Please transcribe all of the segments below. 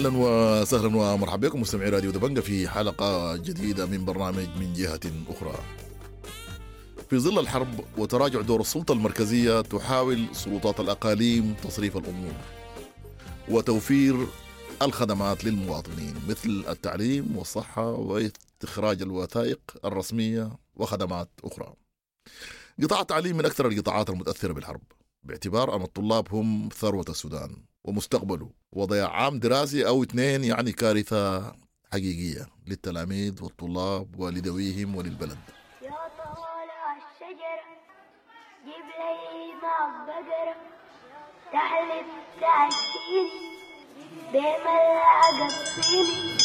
أهلا وسهلا ومرحبا بكم مستمعي راديو دبنجة في حلقة جديدة من برنامج من جهة أخرى. في ظل الحرب وتراجع دور السلطة المركزية تحاول سلطات الأقاليم تصريف الأمور وتوفير الخدمات للمواطنين مثل التعليم والصحة واستخراج الوثائق الرسمية وخدمات أخرى. قطاع التعليم من أكثر القطاعات المتأثرة بالحرب باعتبار أن الطلاب هم ثروة السودان ومستقبله وضياع عام دراسي أو اثنين يعني كارثة حقيقية للتلاميذ والطلاب ولذويهم وللبلد. يا طوال الشجرة جيب لي ماء بقرة تحلف تعديني بملعقة الصيني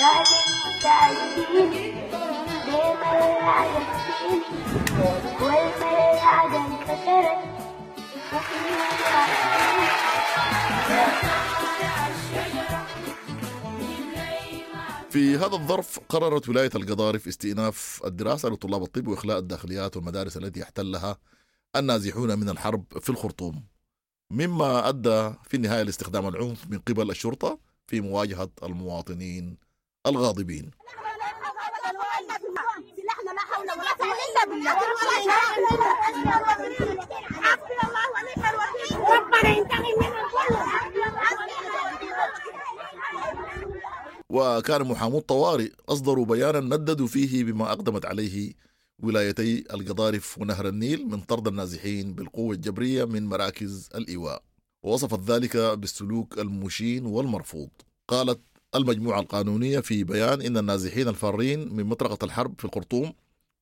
تحلف تعديني بملعقة الصيني والملعقة انكسرت في هذا الظرف قررت ولاية القضارف استئناف الدراسة لطلاب الطب وإخلاء الداخليات والمدارس التي احتلها النازحون من الحرب في الخرطوم. مما أدى في النهاية لاستخدام العنف من قبل الشرطة في مواجهة المواطنين الغاضبين. وكان محامو الطوارئ أصدروا بيانا نددوا فيه بما أقدمت عليه ولايتي القضارف ونهر النيل من طرد النازحين بالقوة الجبرية من مراكز الإيواء. ووصفت ذلك بالسلوك المشين والمرفوض. قالت المجموعة القانونية في بيان إن النازحين الفارين من مطرقة الحرب في الخرطوم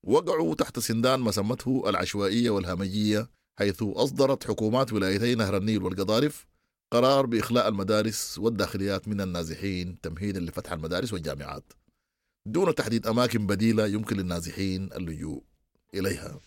وقعوا تحت سندان ما سمته العشوائية والهمجية حيث أصدرت حكومات ولايتي نهر النيل والقضارف قرار بإخلاء المدارس والداخليات من النازحين تمهيدا لفتح المدارس والجامعات. دون تحديد أماكن بديلة يمكن للنازحين اللجوء إليها.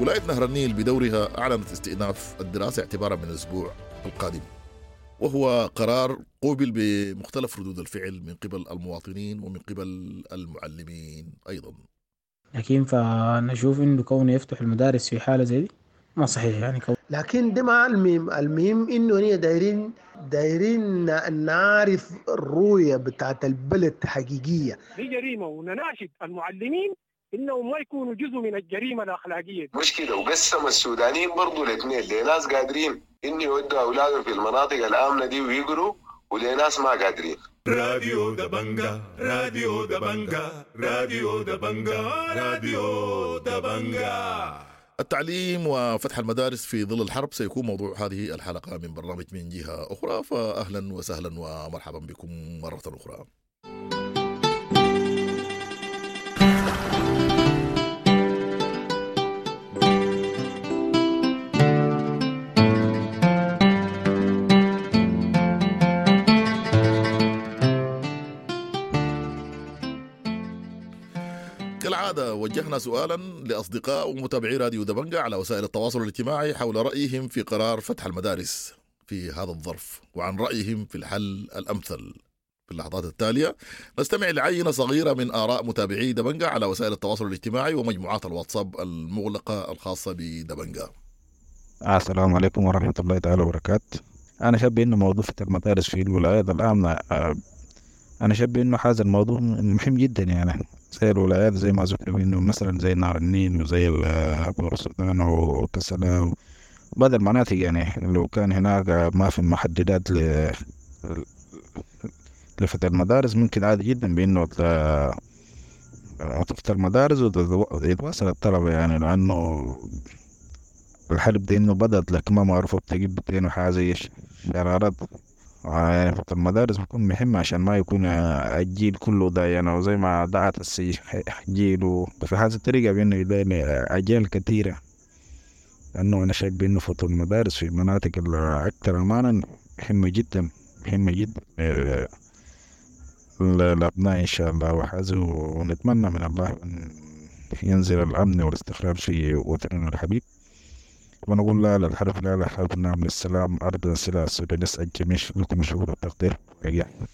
ولاية نهر النيل بدورها أعلنت استئناف الدراسة اعتبارا من الأسبوع القادم وهو قرار قوبل بمختلف ردود الفعل من قبل المواطنين ومن قبل المعلمين أيضا. لكن فنشوف إنه كونه يفتح المدارس في حالة زي دي ما صحيح يعني. كون لكن ده ما المهم المهم إنه هي دايرين دايرين نعرف الرؤية بتاعت البلد حقيقية. دي جريمة ونناشد المعلمين انهم ما يكونوا جزء من الجريمة الأخلاقية. دي. مشكلة وقسم السودانيين برضو الاثنين. لناس قادرين إن يودوا أولادهم في المناطق الآمنة دي ويقروا ولناس ما قادرين؟ راديو دبنجا راديو دبنجا راديو دبنجا راديو دبنجا التعليم وفتح المدارس في ظل الحرب سيكون موضوع هذه الحلقة من برنامج من جهة أخرى فأهلا وسهلا ومرحبا بكم مرة أخرى. وجهنا سؤالا لأصدقاء ومتابعي راديو دبنجة على وسائل التواصل الاجتماعي حول رأيهم في قرار فتح المدارس في هذا الظرف وعن رأيهم في الحل الأمثل. في اللحظات التالية نستمع لعينة صغيرة من آراء متابعي دبنجة على وسائل التواصل الاجتماعي ومجموعات الواتساب المغلقة الخاصة بدبنجة السلام عليكم ورحمة الله تعالى وبركاته. أنا شايف إنه موضوع فتح المدارس في الولايات الآمنة آه، أنا شايف إنه هذا الموضوع مهم جدا يعني. زي الولايات زي ما ذكر إنه مثلا زي نهر النيل وزي ال- أكبر السودان وكسلا وبعض المناطق يعني لو كان هناك ما في محددات ل لفتح المدارس ممكن عادي جدا بإنه ت- تفتح المدارس ويتواصل الطلبة يعني لأنه الحرب دي إنه بدأت لكن ما معروفة بتجيب بتين وحاجة زي شرارات فتح المدارس بيكون مهم عشان ما يكون الجيل كله ده يعني وزي ما دعت السي جيل وفي هذه الطريقة بإنه يدين أجيال كثيرة لأنه أنا شايف بإنه فتح المدارس في المناطق الأكثر أمانا مهمة جدا مهمة جدا. ل- للأبناء إن شاء الله وحازه ونتمنى من الله أن ينزل الأمن والاستقرار في وطننا الحبيب. ونقول لا للحرب لا للحرب نعم للسلام أرض السلام السوداء نسأل جميع لكم شعور التقدير. يعني.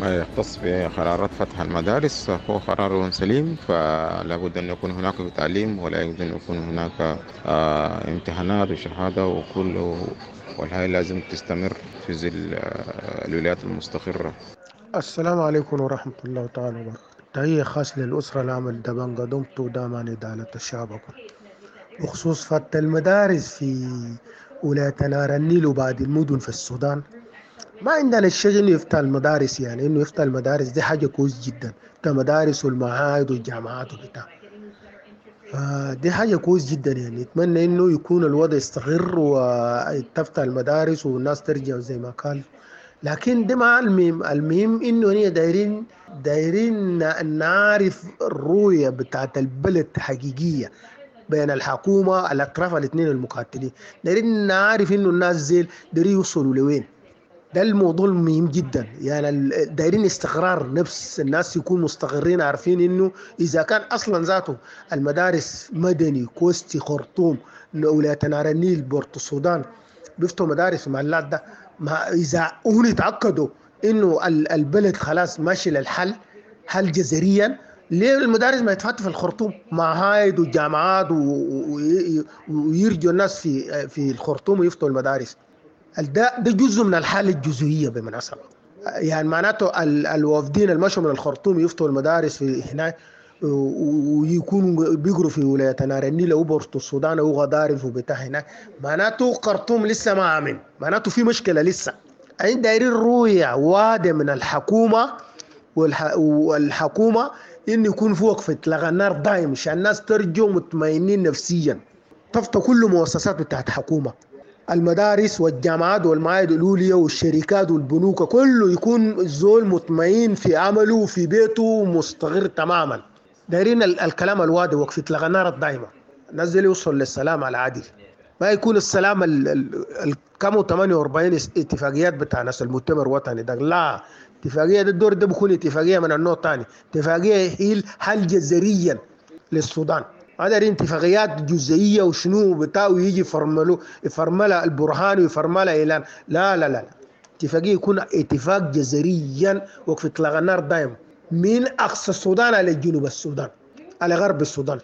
ما يختص بقرارات فتح المدارس هو قرار سليم فلا بد أن يكون هناك تعليم ولا يجوز أن يكون هناك آه، امتحانات وشهادة وكل والهاي لازم تستمر في ظل الولايات المستقرة. السلام عليكم ورحمة الله تعالى وبركاته. تهيئ خاص للأسرة العمل دبنجا دمت داما ندالة الشعب بخصوص فتح المدارس في ولاية نار النيل المدن في السودان. ما عندنا الشيء إنه يفتح المدارس يعني إنه يفتح المدارس دي حاجة كويس جدا. كمدارس والمعاهد والجامعات وبتاع. فدي حاجة كويس جدا يعني. نتمنى إنه يكون الوضع يستقر وتفتح المدارس والناس ترجع زي ما قال لكن ده ما المهم. المهم إنه هي دايرين دايرين نعرف الرؤية بتاعت البلد حقيقية بين الحكومة الأطراف الاثنين المقاتلين. دايرين نعرف إنه الناس زيل دايرين يوصلوا لوين. ده الموضوع المهم جدا. يعني دايرين استقرار نفس الناس يكون مستقرين عارفين إنه إذا كان أصلا ذاته المدارس مدني كوستي خرطوم ولاية نهر النيل بورت السودان بيفتحوا مدارس محلات ده ما إذا هم يتأكدوا إنه ال- البلد خلاص ماشي للحل حل جذريا ليه المدارس ما يتفتح في الخرطوم؟ معاهد وجامعات و- و- وي- ويرجوا الناس في في الخرطوم ويفتحوا المدارس. ده ده جزء من الحالة الجزئية بالمناسبه يعني معناته ال- الوافدين المشوا من الخرطوم يفتحوا المدارس في هناك ويكونوا بيقروا في ولاية نار النيل أو بورت السودان أو غضارف وبتاع هناك معناته خرطوم لسه ما آمن. معناته في مشكلة لسه. عند دايرين رؤيه واضحه من الحكومة والح... والحكومة انه يكون في وقفة لغى النار دائم عشان الناس ترجوا مطمئنين نفسيا. تفتح كل مؤسسات بتاعت حكومة. المدارس والجامعات والمعاهد الأولية والشركات والبنوك كله يكون الزول مطمئن في عمله وفي بيته ومستقر تماما. دايرين ال- الكلام الواضح وقف اطلاق النار الدائمة نزل يوصل للسلام العادل ما يكون السلام ال ال ال كم 48 اس- اتفاقيات بتاع ناس المؤتمر الوطني ده. لا اتفاقية ده الدور ده بيكون اتفاقية من النوع الثاني اتفاقية هي حل جذريا للسودان. هذا اتفاقيات جزئية وشنو بتاع ويجي يفرملوا يفرملها البرهان ويفرملها إعلان. لا لا لا اتفاقية يكون اتفاق جذريا وقف اطلاق النار دائما من أقصى السودان على جنوب السودان على غرب السودان.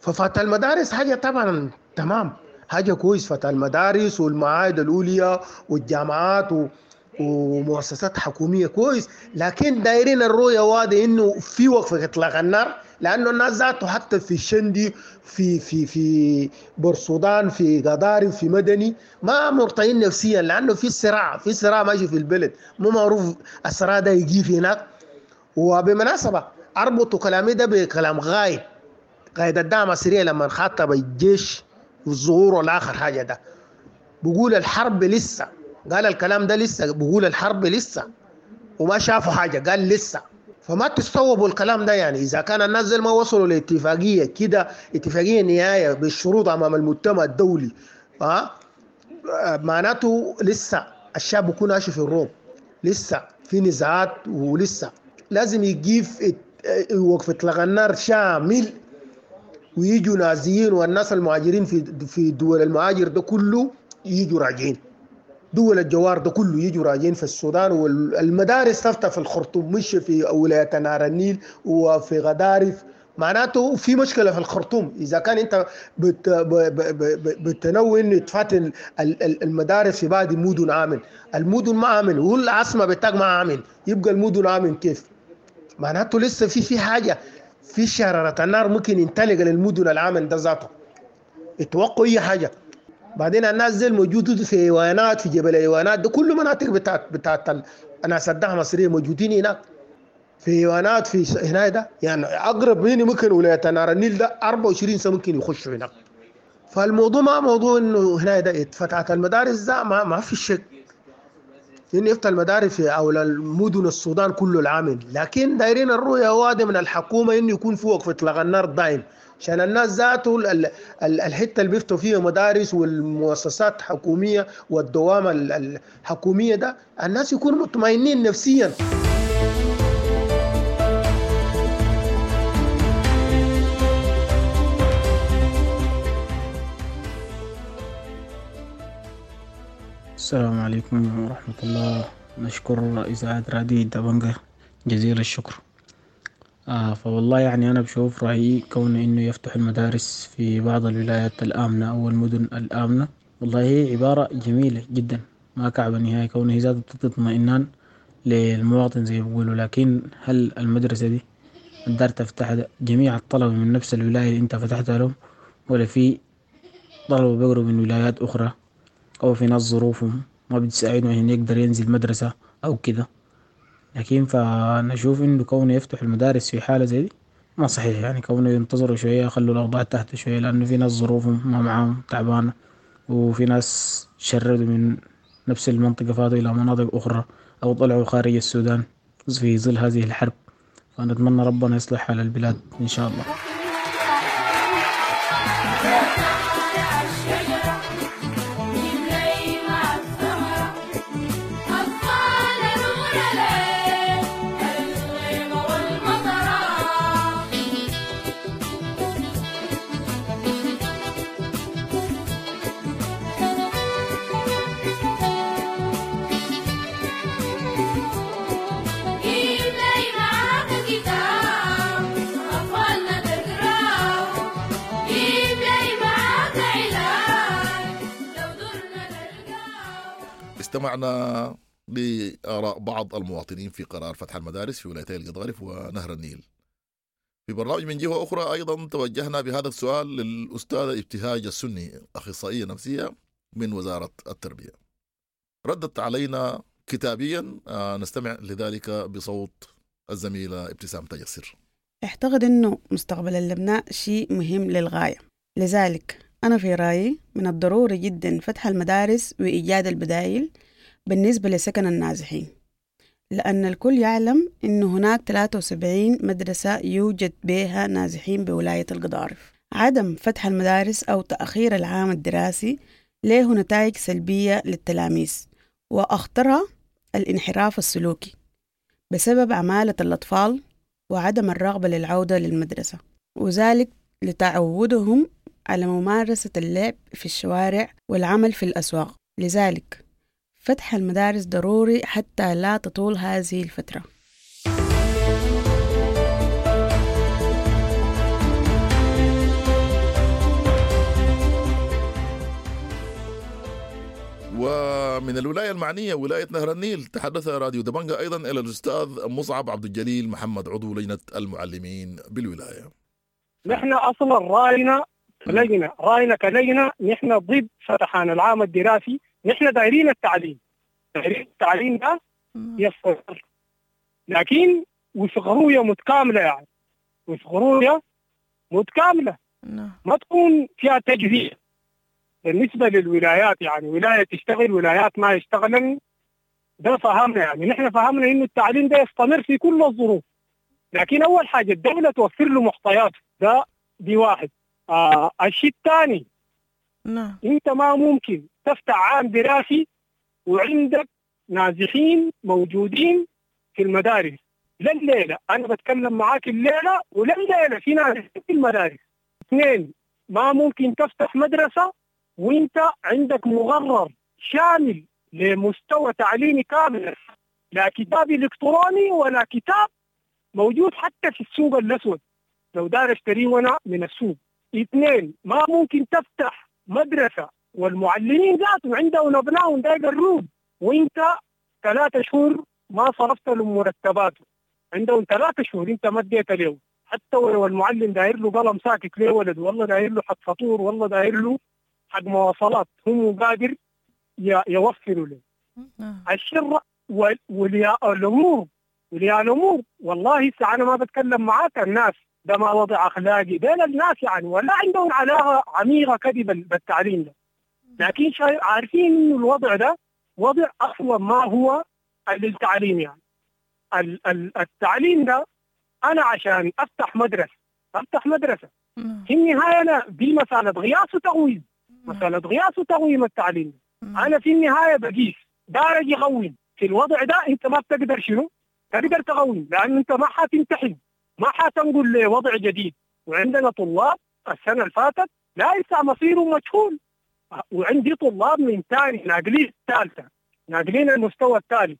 ففتح المدارس حاجة طبعا تمام. حاجة كويس فتح المدارس والمعاهد الأولية والجامعات و ومؤسسات حكومية كويس. لكن دايرين الرؤية واضحه إنه في وقفه اطلاق النار. لأنه الناس ذاته حتى في شندي في في في بورسودان في قضارف في مدني ما مرتاحين نفسيا لأنه في صراع في صراع ماشي في البلد. مو معروف الصراع ده يجي في هناك. وبمناسبة أربطوا كلامي ده بكلام غايد قائد الدعم السريع لما خاطب الجيش والظهور الآخر حاجة ده. بقول الحرب لسه. قال الكلام ده لسه. بقول الحرب لسه. وما شافوا حاجة. قال لسه. فما تستوعبوا الكلام ده يعني. إذا كان الناس زي ما وصلوا لاتفاقية كده اتفاقية نهايه بالشروط أمام المجتمع الدولي ها آه؟ معناته لسه الشعب بيكون عايش في الروم. لسه في نزاعات ولسه لازم يجيب وقف اطلاق النار شامل ويجوا نازيين والناس المهاجرين في في دول المهاجر ده كله يجوا راجعين. دول الجوار ده كله يجوا راجعين في السودان والمدارس تفتح في الخرطوم مش في ولاية نهر النيل وفي غدارف معناته في مشكلة في الخرطوم. إذا كان أنت بت بتنوي إنه يتفتح المدارس في بعض المدن آمن. المدن ما آمن. والعاصمه بتاعك ما آمن. يبقى المدن آمن كيف؟ معناته لسه في في حاجة. في شرارة النار ممكن ينطلق للمدن العامل ده ذاته. يتوقعوا أي حاجة. بعدين الناس زي الموجودين في ايوانات في جبل ايوانات ده كل مناطق بتاعت بتاعت الناس الدعم المصريه موجودين هناك. في ايوانات في هنا ده. يعني أقرب هنا ممكن ولاية نهر النيل ده 24 سنة ممكن يخشوا هناك. فالموضوع ما موضوع إنه هنا ده اتفتحت. المدارس ده ما, ما في شك. إنه يفتح المدارس في المدن السودان كله العامل. لكن دايرين الرؤيه واضحه من الحكومة إنه يكون في اطلاق النار دايم. عشان الناس ذاته الحتة اللي بيفتحوا فيها مدارس والمؤسسات الحكوميه والدوام الحكومية ده الناس يكونوا مطمئنين نفسيا. السلام عليكم ورحمة الله. نشكر إذاعة راديو دبنجة. جزيل الشكر. آه فوالله يعني أنا بشوف رأيي كون إنه يفتح المدارس في بعض الولايات الآمنة أو المدن الآمنة والله هي عبارة جميلة جدا. ما كعبة نهائي كونه بتدي اطمئنان للمواطن زي ما بيقولوا. لكن هل المدرسة دي الدار تفتح جميع الطلبة من نفس الولاية اللي أنت فتحتها لهم؟ ولا في طلبة بيقروا من ولايات أخرى أو في ناس ظروفهم ما بتساعدهم عشان يقدر ينزل مدرسة أو كده؟ لكن فأنا أشوف إنه كونه يفتح المدارس في حالة زي دي ما صحيح. يعني كونه ينتظروا شوية يخلوا الأوضاع تحت شوية لأنه في ناس ظروفهم ما معاهم تعبانة وفي ناس شردوا من نفس المنطقة فاتوا إلى مناطق أخرى أو طلعوا خارج السودان في ظل هذه الحرب. فنتمنى ربنا يصلح حال البلاد إن شاء الله. استمعنا لآراء بعض المواطنين في قرار فتح المدارس في ولايتي القضارف ونهر النيل. في برنامج من جهة أخرى أيضا توجهنا بهذا السؤال للأستاذة ابتهاج السني أخصائية نفسية من وزارة التربية. ردت علينا كتابيا آه، نستمع لذلك بصوت الزميلة ابتسام تيسر. اعتقد إنه مستقبل الابناء شيء مهم للغاية. لذلك أنا في رأيي من الضروري جدا فتح المدارس وإيجاد البدائل بالنسبة لسكن النازحين لأن الكل يعلم أن هناك 73 مدرسة يوجد بها نازحين بولاية القضارف عدم فتح المدارس أو تأخير العام الدراسي له نتائج سلبية للتلاميذ وأخطرها الانحراف السلوكي بسبب عمالة الأطفال وعدم الرغبة للعودة للمدرسة وذلك لتعودهم على ممارسة اللعب في الشوارع والعمل في الأسواق. لذلك فتح المدارس ضروري حتى لا تطول هذه الفترة. ومن الولاية المعنية ولاية نهر النيل تحدث راديو دبنجة أيضا إلى الأستاذ مصعب عبد الجليل محمد عضو لجنة المعلمين بالولاية. نحن أصلا راينا لجنة. رأينا كلجنة نحن ضد فتحان العام الدراسي. نحن دايرين التعليم. دايرين التعليم ده يستمر لكن وفق رؤيه متكاملة يعني. وفق رؤيه متكامله ما تكون فيها تجزئه بالنسبة للولايات يعني. ولاية تشتغل ولايات ما يشتغلن. ده فهمنا يعني. نحن فهمنا إنه التعليم ده يستمر في كل الظروف. لكن أول حاجة الدولة توفر له محتوياته ده دي واحد. آه الشيء الثاني. نعم. أنت ما ممكن تفتح عام دراسي وعندك نازحين موجودين في المدارس. لا الليلة. أنا بتكلم معاك الليلة ولا الليلة. في نازحين في المدارس. اثنين ما ممكن تفتح مدرسة وأنت عندك مغرر شامل لمستوى تعليمي كامل. لا كتاب إلكتروني ولا كتاب موجود حتى في السوق الأسود. لو دار اشتريه أنا من السوق. اثنين ما ممكن تفتح مدرسة والمعلمين ذاتهم عندهم ابنائهم ده يقرون وانت ثلاثة شهور ما صرفت لهم مرتباته. عندهم ثلاثة شهور انت ما اديت له. حتى ولو المعلم داير له قلم ساكت ليه ولد؟ والله داير له حق فطور والله داير له حق مواصلات. هو قادر ي- يوفر له. الشر ولياء الأمور ولياء الأمور. والله هسه أنا ما بتكلم معاك الناس ده ما وضع أخلاقي بين الناس يعني ولا عندهم علاقة عميقة كده بال- بالتعليم ده. لكن شايف عارفين إنه الوضع ده وضع أصلا ما هو للتعليم يعني. ال- ال- التعليم ده أنا عشان أفتح مدرسة أفتح مدرسة. في النهاية أنا دي مسألة غياس وتقويم. مسألة غياس وتقويم التعليم. أنا في النهاية بقيس دارج يقوم. في الوضع ده أنت ما بتقدر شنو؟ تقدر تقوم لأن أنت ما حتمتحن ما حتنقل لوضع جديد. وعندنا طلاب السنة اللي فاتت لا لسه مصيرهم مجهول. وعندي طلاب من ثاني ناقلين الثالثه ناقلين المستوى الثالث.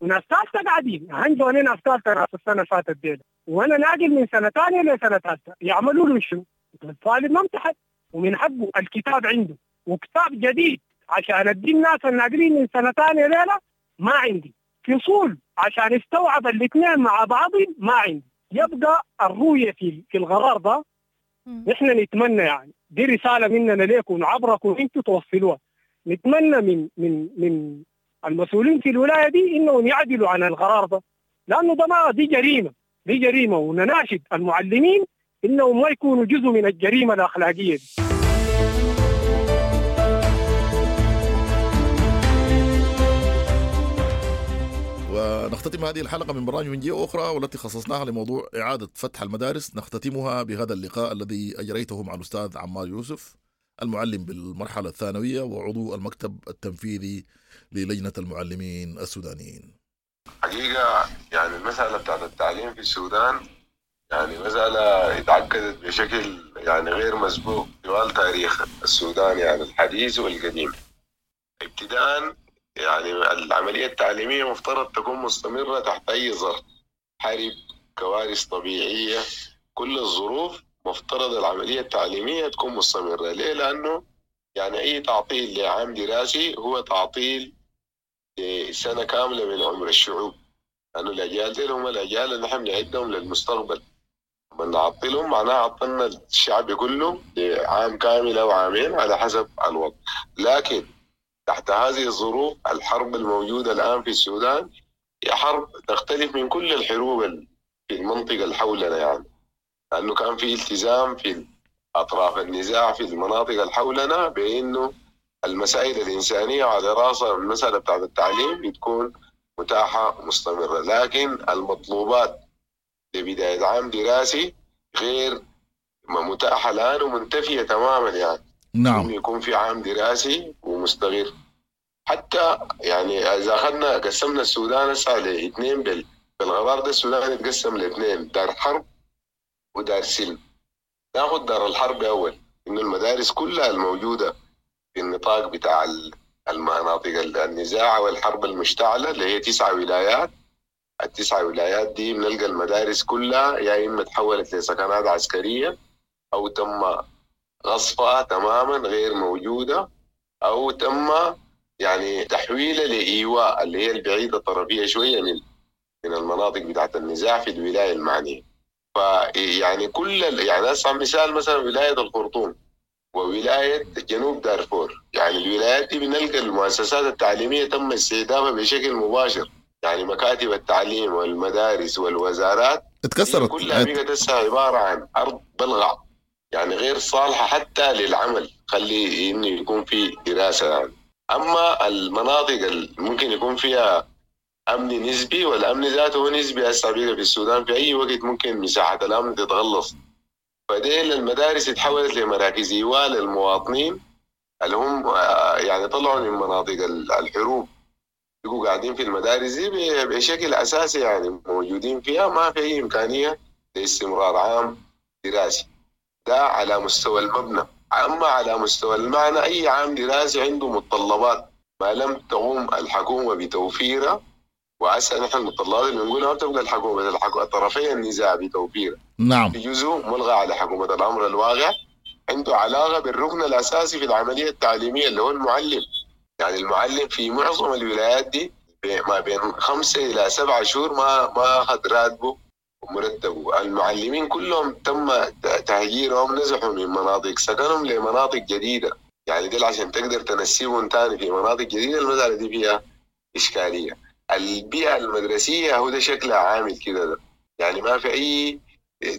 وناس ثالثة قاعدين. عنده أنا ناس ثالثة ناس السنة اللي فاتت دي وأنا ناقل من سنة ثانية لسنه ثالثة. يعملوا له شنو؟ الطالب ما امتحن ومن حقه الكتاب عنده. وكتاب جديد. عشان ادي الناس الناقلين من سنة ثانية ليله ما عندي. فصول عشان يستوعب الاثنين مع بعض ما عندي. يبقى الرؤية في في القرار ده نحن نتمنى يعني. دي رسالة مننا لكم عبركم أنتم توصلوها. نتمنى من من من المسؤولين في الولاية دي إنهم يعدلوا عن القرار ده. لأنه ده ما دي جريمة. دي جريمة. ونناشد المعلمين إنهم ما يكونوا جزء من الجريمة الأخلاقية دي. ونختتم هذه الحلقة من برامج من جهة أخرى والتي خصصناها لموضوع إعادة فتح المدارس. نختتمها بهذا اللقاء الذي أجريته مع الأستاذ عمار يوسف المعلم بالمرحلة الثانوية وعضو المكتب التنفيذي للجنة المعلمين السودانيين. حقيقة يعني المسألة بتاعت التعليم في السودان يعني مسألة اتعقدت بشكل يعني غير مسبوق طوال تاريخ السودان يعني الحديث والقديم. ابتداء يعني العملية التعليمية مفترض تكون مستمرة تحت أي ظرف حرب كوارث طبيعية كل الظروف مفترض العملية التعليمية تكون مستمرة. ليه؟ لأنه يعني أي تعطيل لعام دراسي هو تعطيل لسنة كاملة من عمر الشعوب. لأنه الأجيال دي هم الأجيال اللي نحن نعدهم للمستقبل. لما نعطلهم معناها عطلنا الشعب كله لعام كامل أو عامين على حسب الوضع. لكن تحت هذه الظروف الحرب الموجودة الآن في السودان هي حرب تختلف من كل الحروب في المنطقة اللي حولنا يعني. لأنه كان في التزام في أطراف النزاع في المناطق اللي حولنا بأنه المسائل الإنسانية على راسها المسألة بتاعت التعليم بتكون متاحة ومستمرة. لكن المطلوبات لبداية عام دراسي غير متاحة الآن ومنتفية تماما يعني. نعم. يكون في عام دراسي ومستغر حتى يعني إذا أخذنا قسمنا السودان هسه لاثنين بال بالقرار ده السودان يتقسم لاثنين دار حرب ودار سلم. ناخذ دار الحرب أول إنه المدارس كلها الموجودة في النطاق بتاع المناطق النزاع والحرب المشتعلة اللي هي تسع ولايات. التسع ولايات دي بنلقى المدارس كلها يا إما تحولت لسكنات عسكرية أو تم غصبها تماما غير موجودة. أو تم يعني تحويلها لإيواء اللي هي البعيدة الطرفية شوية من من المناطق بتاعت النزاع في الولاية المعنية. فيعني كل يعني هسه مثال مثلا ولاية الخرطوم وولاية جنوب دارفور. يعني الولايات دي بنلقى المؤسسات التعليمية تم استهدافها بشكل مباشر. يعني مكاتب التعليم والمدارس والوزارات اتكسرت. كلها بقت هسه عبارة عن أرض بلغع يعني غير صالحة حتى للعمل خلي إنه يكون في دراسة يعني. أما المناطق اللي ممكن يكون فيها أمن نسبي والأمن ذاته هو نسبي. هسه في السودان في أي وقت ممكن مساحة الأمن تتغلص فديل المدارس اتحولت لمراكز إيواء للمواطنين اللي هم يعني طلعوا من مناطق الحروب. يبقوا قاعدين في المدارس دي بشكل أساسي يعني موجودين فيها ما في أي إمكانية لاستمرار عام دراسي. ده على مستوى المبنى. أما على مستوى المعنى أي عام دراسي عنده متطلبات ما لم تقوم الحكومة بتوفيرها وهسه نحن المتطلبات اللي بنقولها ما بتبقى الحكومة؟ الحكومة طرفي النزاع بتوفيرها نعم. في جزء ملغى على حكومة الأمر الواقع. عنده علاقة بالركن الأساسي في العملية التعليمية اللي هو المعلم. يعني المعلم في معظم الولايات دي ما بين خمسة إلى سبعة شهور ما ما أخذ راتبه ومرتبه المعلمين كلهم تم تهجيرهم نزحوا من مناطق سكنهم لمناطق جديدة. يعني دي عشان تقدر تنسيبهم تاني في مناطق جديدة المسألة دي فيها إشكالية. البيئة المدرسية هو ده شكلها عامل كده ده. يعني ما في أي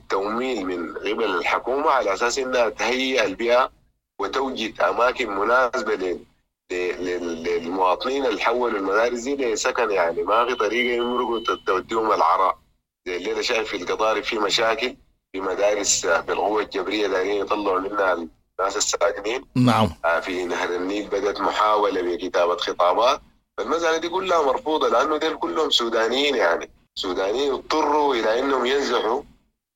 تمويل من قبل الحكومة على أساس إنها تهيئ البيئة وتوجد أماكن مناسبة للمواطنين اللي حولوا المدارس دي لسكن. يعني ما في طريقة يمرقوا توديهم العراء. الليلة شايف في القضارب في مشاكل في مدارس بالقوة الجبرية دايرين يطلعوا منها الناس الساكنين. نعم. في نهر النيل بدأت محاولة بكتابة خطابات. فالمسألة دي كلها مرفوضة لأنه دول كلهم سودانيين يعني. سودانيين اضطروا إلى إنهم ينزحوا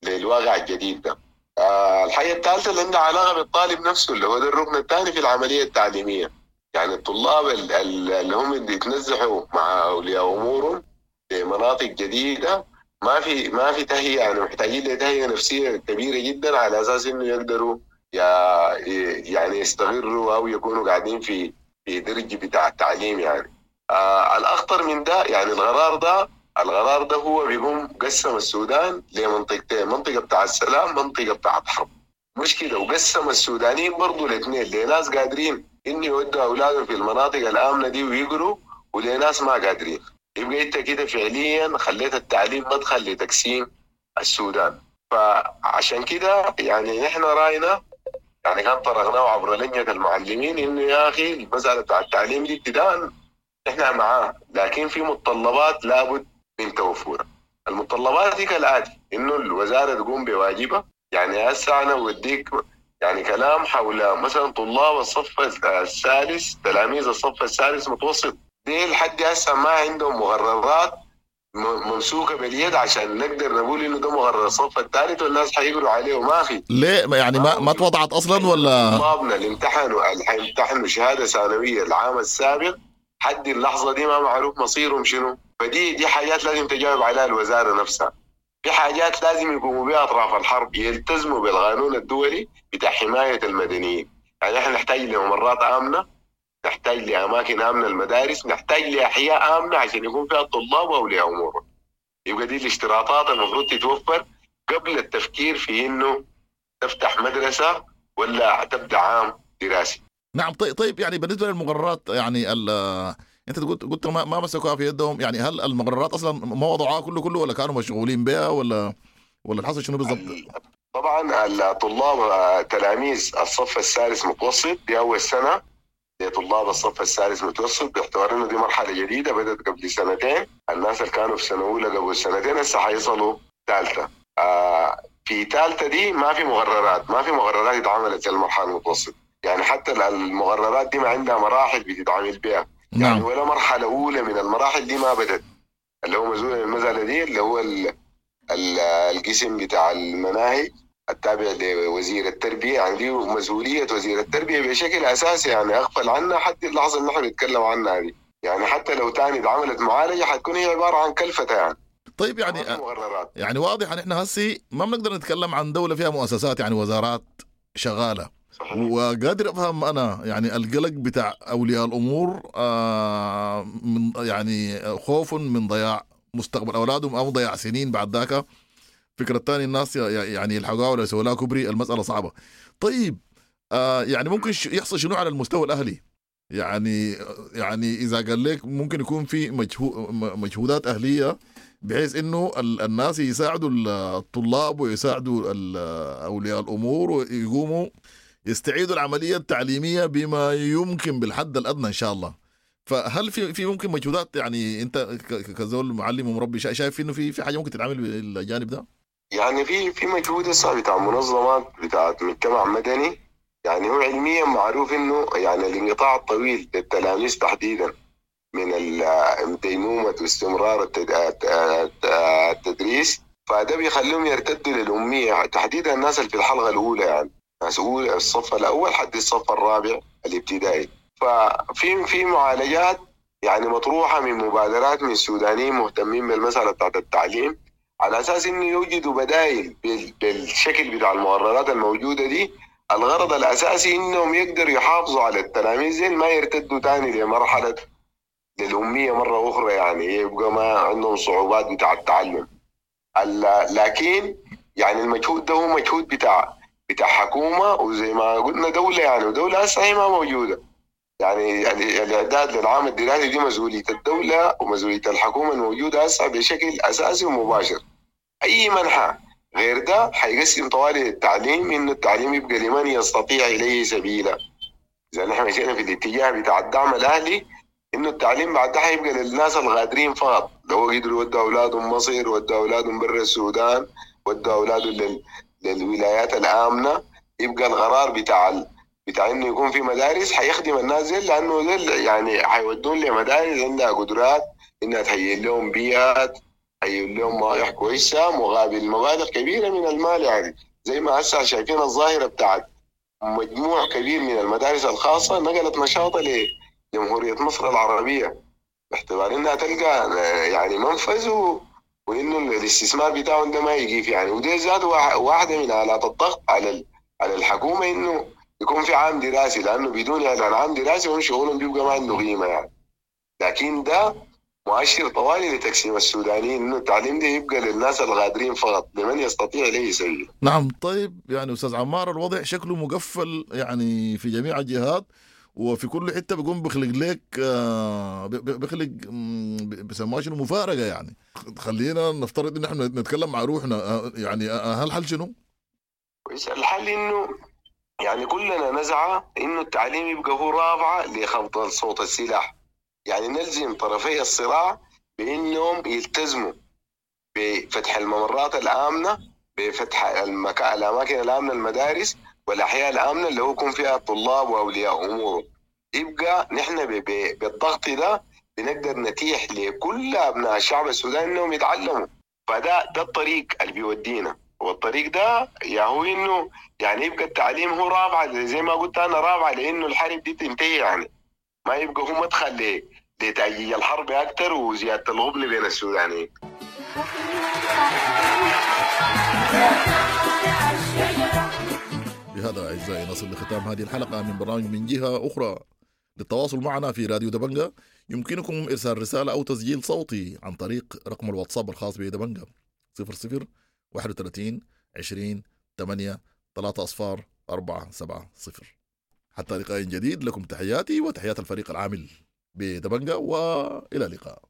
للواقع الجديد ده. آه الحاجة الثالثة اللي عندها علاقة بالطالب نفسه اللي هو ده الركن الثاني في العملية التعليمية. يعني الطلاب اللي هم يتنزحوا مع أولياء أمورهم لمناطق جديدة ما في ما في تهيئة يعني محتاجين لتهيئة نفسية كبيرة جدا على أساس إنه يقدروا يعني يستمروا أو يكونوا قاعدين في في درج بتاع التعليم يعني. آه الأخطر من ده يعني القرار ده القرار ده هو بيقوم قسم السودان لمنطقتين منطقة بتاع السلام منطقة بتاعت حرب مشكلة وقسم السودانيين برضه الاثنين. لناس قادرين إنه يودوا أولادهم في المناطق الآمنة دي ويقروا ولناس ما قادرين؟ يبقى انت كده فعليا خليت التعليم مدخل لتقسيم السودان. فعشان كده يعني نحن رأينا يعني كان طرقناه عبر لجنة المعلمين إنه يا أخي المسألة بتاع التعليم دي ابتداء إحنا معاه لكن في متطلبات لابد من توفرها المتطلبات دي كالآتي إنه الوزارة تقوم بواجبها. يعني هسه أنا بديك يعني كلام حول مثلا طلاب الصف الثالث تلاميذ الصف الثالث متوسط. دي لحد هسه ما عندهم مقررات ممسوكه باليد عشان نقدر نقول إنه ده مقرر الصف الثالث والناس حيقروا عليه وما في. ليه؟ يعني ما ما توضعت أصلا ولا؟ طلابنا اللي امتحنوا اللي حيمتحنوا شهادة ثانوية العام السابق. حد اللحظة دي ما معروف مصيرهم شنو. فدي دي حاجات لازم تجاوب عليها الوزارة نفسها. في حاجات لازم يقوموا بها أطراف الحرب. يلتزموا بالقانون الدولي بتاع حماية المدنيين. يعني إحنا نحتاج لممرات آمنة. نحتاج لأماكن آمنة المدارس نحتاج لأحياء آمنة عشان يكون فيها الطلاب واولياء امورهم يبقى دي الاشتراطات المفروض تتوفر قبل التفكير في إنه تفتح مدرسة ولا تبدأ عام دراسي. نعم طيب طيب يعني بالنسبة للمقررات يعني أنت قلت قلت ما, ما مسكوها في يدهم يعني هل المقررات أصلا ما وضعوها كله كله ولا كانوا مشغولين بها ولا ولا الحصل شنو بالضبط؟ طبعا الطلاب تلاميذ الصف الثالث متوسط دي أول سنة. لطلاب الصف الثالث متوسط باعتبار إنه دي مرحلة جديدة بدأت قبل سنتين. الناس اللي كانوا في سنة أولى قبل سنتين هسه حيصلوا ثالثه آه في ثالثه دي ما في مقررات ما في مقررات اتعملت المرحلة المتوسط يعني حتى المقررات دي ما عندها مراحل بتتعامل بها نعم. يعني ولا مرحلة أولى من المراحل دي ما بدت اللي هو مسؤول المساله دي اللي هو ال ال القسم بتاع المناهج التابع لوزير التربية يعني دي مسؤوليه وزير التربية بشكل أساسي يعني اغفل عنها حتى اللحظة اللي نحن بنتكلم عنها دي يعني حتى لو تاني اتعملت معالجة حتكون هي عبارة عن كلفة يعني طيب يعني. يعني واضح إن إحنا هسي ما بنقدر نتكلم عن دولة فيها مؤسسات يعني وزارات شغالة صحيح. وقادر أفهم أنا يعني القلق بتاع أولياء الأمور آه من يعني خوف من ضياع مستقبل أولادهم أو ضياع سنين بعد ذاك فكرة تاني الناس يعني يلحقوها ولا يسووا لها كبري المسألة صعبة. طيب آه يعني ممكن يحصل شنو على المستوى الأهلي؟ يعني يعني إذا قال لك ممكن يكون في مجهودات أهلية بحيث إنه الناس يساعدوا الطلاب ويساعدوا أولياء الأمور ويقوموا يستعيدوا العملية التعليمية بما يمكن بالحد الأدنى إن شاء الله. فهل في في ممكن مجهودات؟ يعني أنت كزول معلم ومربي شايف إنه في في حاجة ممكن تتعمل بالجانب ده؟ يعني في في مجهود هسه بتاع منظمات بتاعت مجتمع مدني يعني هو علميا معروف إنه يعني الانقطاع الطويل للتلاميذ تحديدا من ديمومة واستمرار التدريس. فده بيخليهم يرتدوا للأمية. تحديدا الناس اللي في الحلقة الأولى يعني. ناس الصف الأول لحد الصف الرابع الابتدائي. ففي في معالجات يعني مطروحة من مبادرات من السودانيين مهتمين بالمسألة بتاعت التعليم. على أساس إنه يوجدوا بدائل بالشكل بتاع المقررات الموجودة دي الغرض الأساسي إنهم يقدروا يحافظوا على التلاميذ ما يرتدوا تاني لمرحلة للأمية مرة أخرى يعني يبقى ما عندهم صعوبات بتاع التعلم. لكن يعني المجهود ده هو مجهود بتاع بتاع حكومة وزي ما قلنا دولة يعني ودولة هسه هي ما موجودة. يعني الإعداد للعام الدراسي دي مسؤولية الدولة ومسؤولية الحكومة الموجودة هسه بشكل أساسي ومباشر. أي منحى غير ده حيقسم طوالي التعليم إنه التعليم يبقى لمن يستطيع إليه سبيلا إذا نحن مشينا في الاتجاه بتاع الدعم الأهلي انه التعليم بعد ده حيبقى للناس الغادرين فقط لو قدروا يودوا أولادهم مصر ودوا أولادهم برا السودان ودوا أولادهم لل... للولايات الآمنة يبقى القرار بتاع. بتاع إنه يكون في مدارس حيخدم الناس دي لأنه دي يعني حيودون لمدارس عندها قدرات إنها تهيئ لهم بيئات تهيئ لهم مواضيع كويسة مقابل مبالغ كبيرة من المال يعني. زي ما هسه شايفين الظاهرة بتاعت مجموع كبير من المدارس الخاصة نقلت نشاطها ل جمهورية مصر العربية باعتبار إنها تلقى يعني منفذ و- وإنه الاستثمار بتاعهم ده ما يجي في يعني ودي واح- واحدة من آلات الضغط على على الحكومة إنه يكون في عام دراسي لأنه بدون اعلان عام دراسي هم شغلهم بيبقى ما عنده قيمة يعني. لكن ده مؤشر طوالي لتقسيم السودانيين إنه التعليم ده يبقى للناس الغادرين فقط لمن يستطيع ليه يسوي نعم طيب يعني أستاذ عمار الوضع شكله مقفل يعني في جميع الجهات وفي كل حتة بيقوم بيخلق لك آه، بي- بي- بيخلق بيسموها شنو؟ مفارقة يعني. خلينا نفترض إن إحنا نتكلم مع روحنا آه، يعني آه، هل الحل شنو؟ كويس. الحل إنه يعني كلنا نسعى إنه التعليم يبقى هو رافعه لخفض صوت السلاح. يعني نلزم طرفي الصراع بإنهم يلتزموا بفتح الممرات الآمنة بفتح المكا... الأماكن الآمنة المدارس والأحياء الآمنة اللي هو يكون فيها الطلاب وأولياء امورهم يبقى نحن ب... ب... بالضغط ده بنقدر نتيح لكل أبناء الشعب السوداني إنهم يتعلموا. فده ده الطريق اللي بيودينا. والطريق ده يا هو إنه يعني يبقى التعليم هو رابعة زي ما قلت أنا رابعة لأنه الحرب دي تنتهي يعني. ما يبقى هو مدخل لتأجيج الحرب أكثر وزياده الغبن بين السودانيين بهذا أعزائي نصل لختام هذه الحلقة من برنامج من جهة أخرى. للتواصل معنا في راديو دبنجة يمكنكم إرسال رسالة أو تسجيل صوتي عن طريق رقم الواتساب الخاص بدبنجة 00 31 20 8 3 أصفار 4 7 0 حتى لقاء جديد لكم تحياتي وتحيات الفريق العامل. بدبنجة وإلى اللقاء.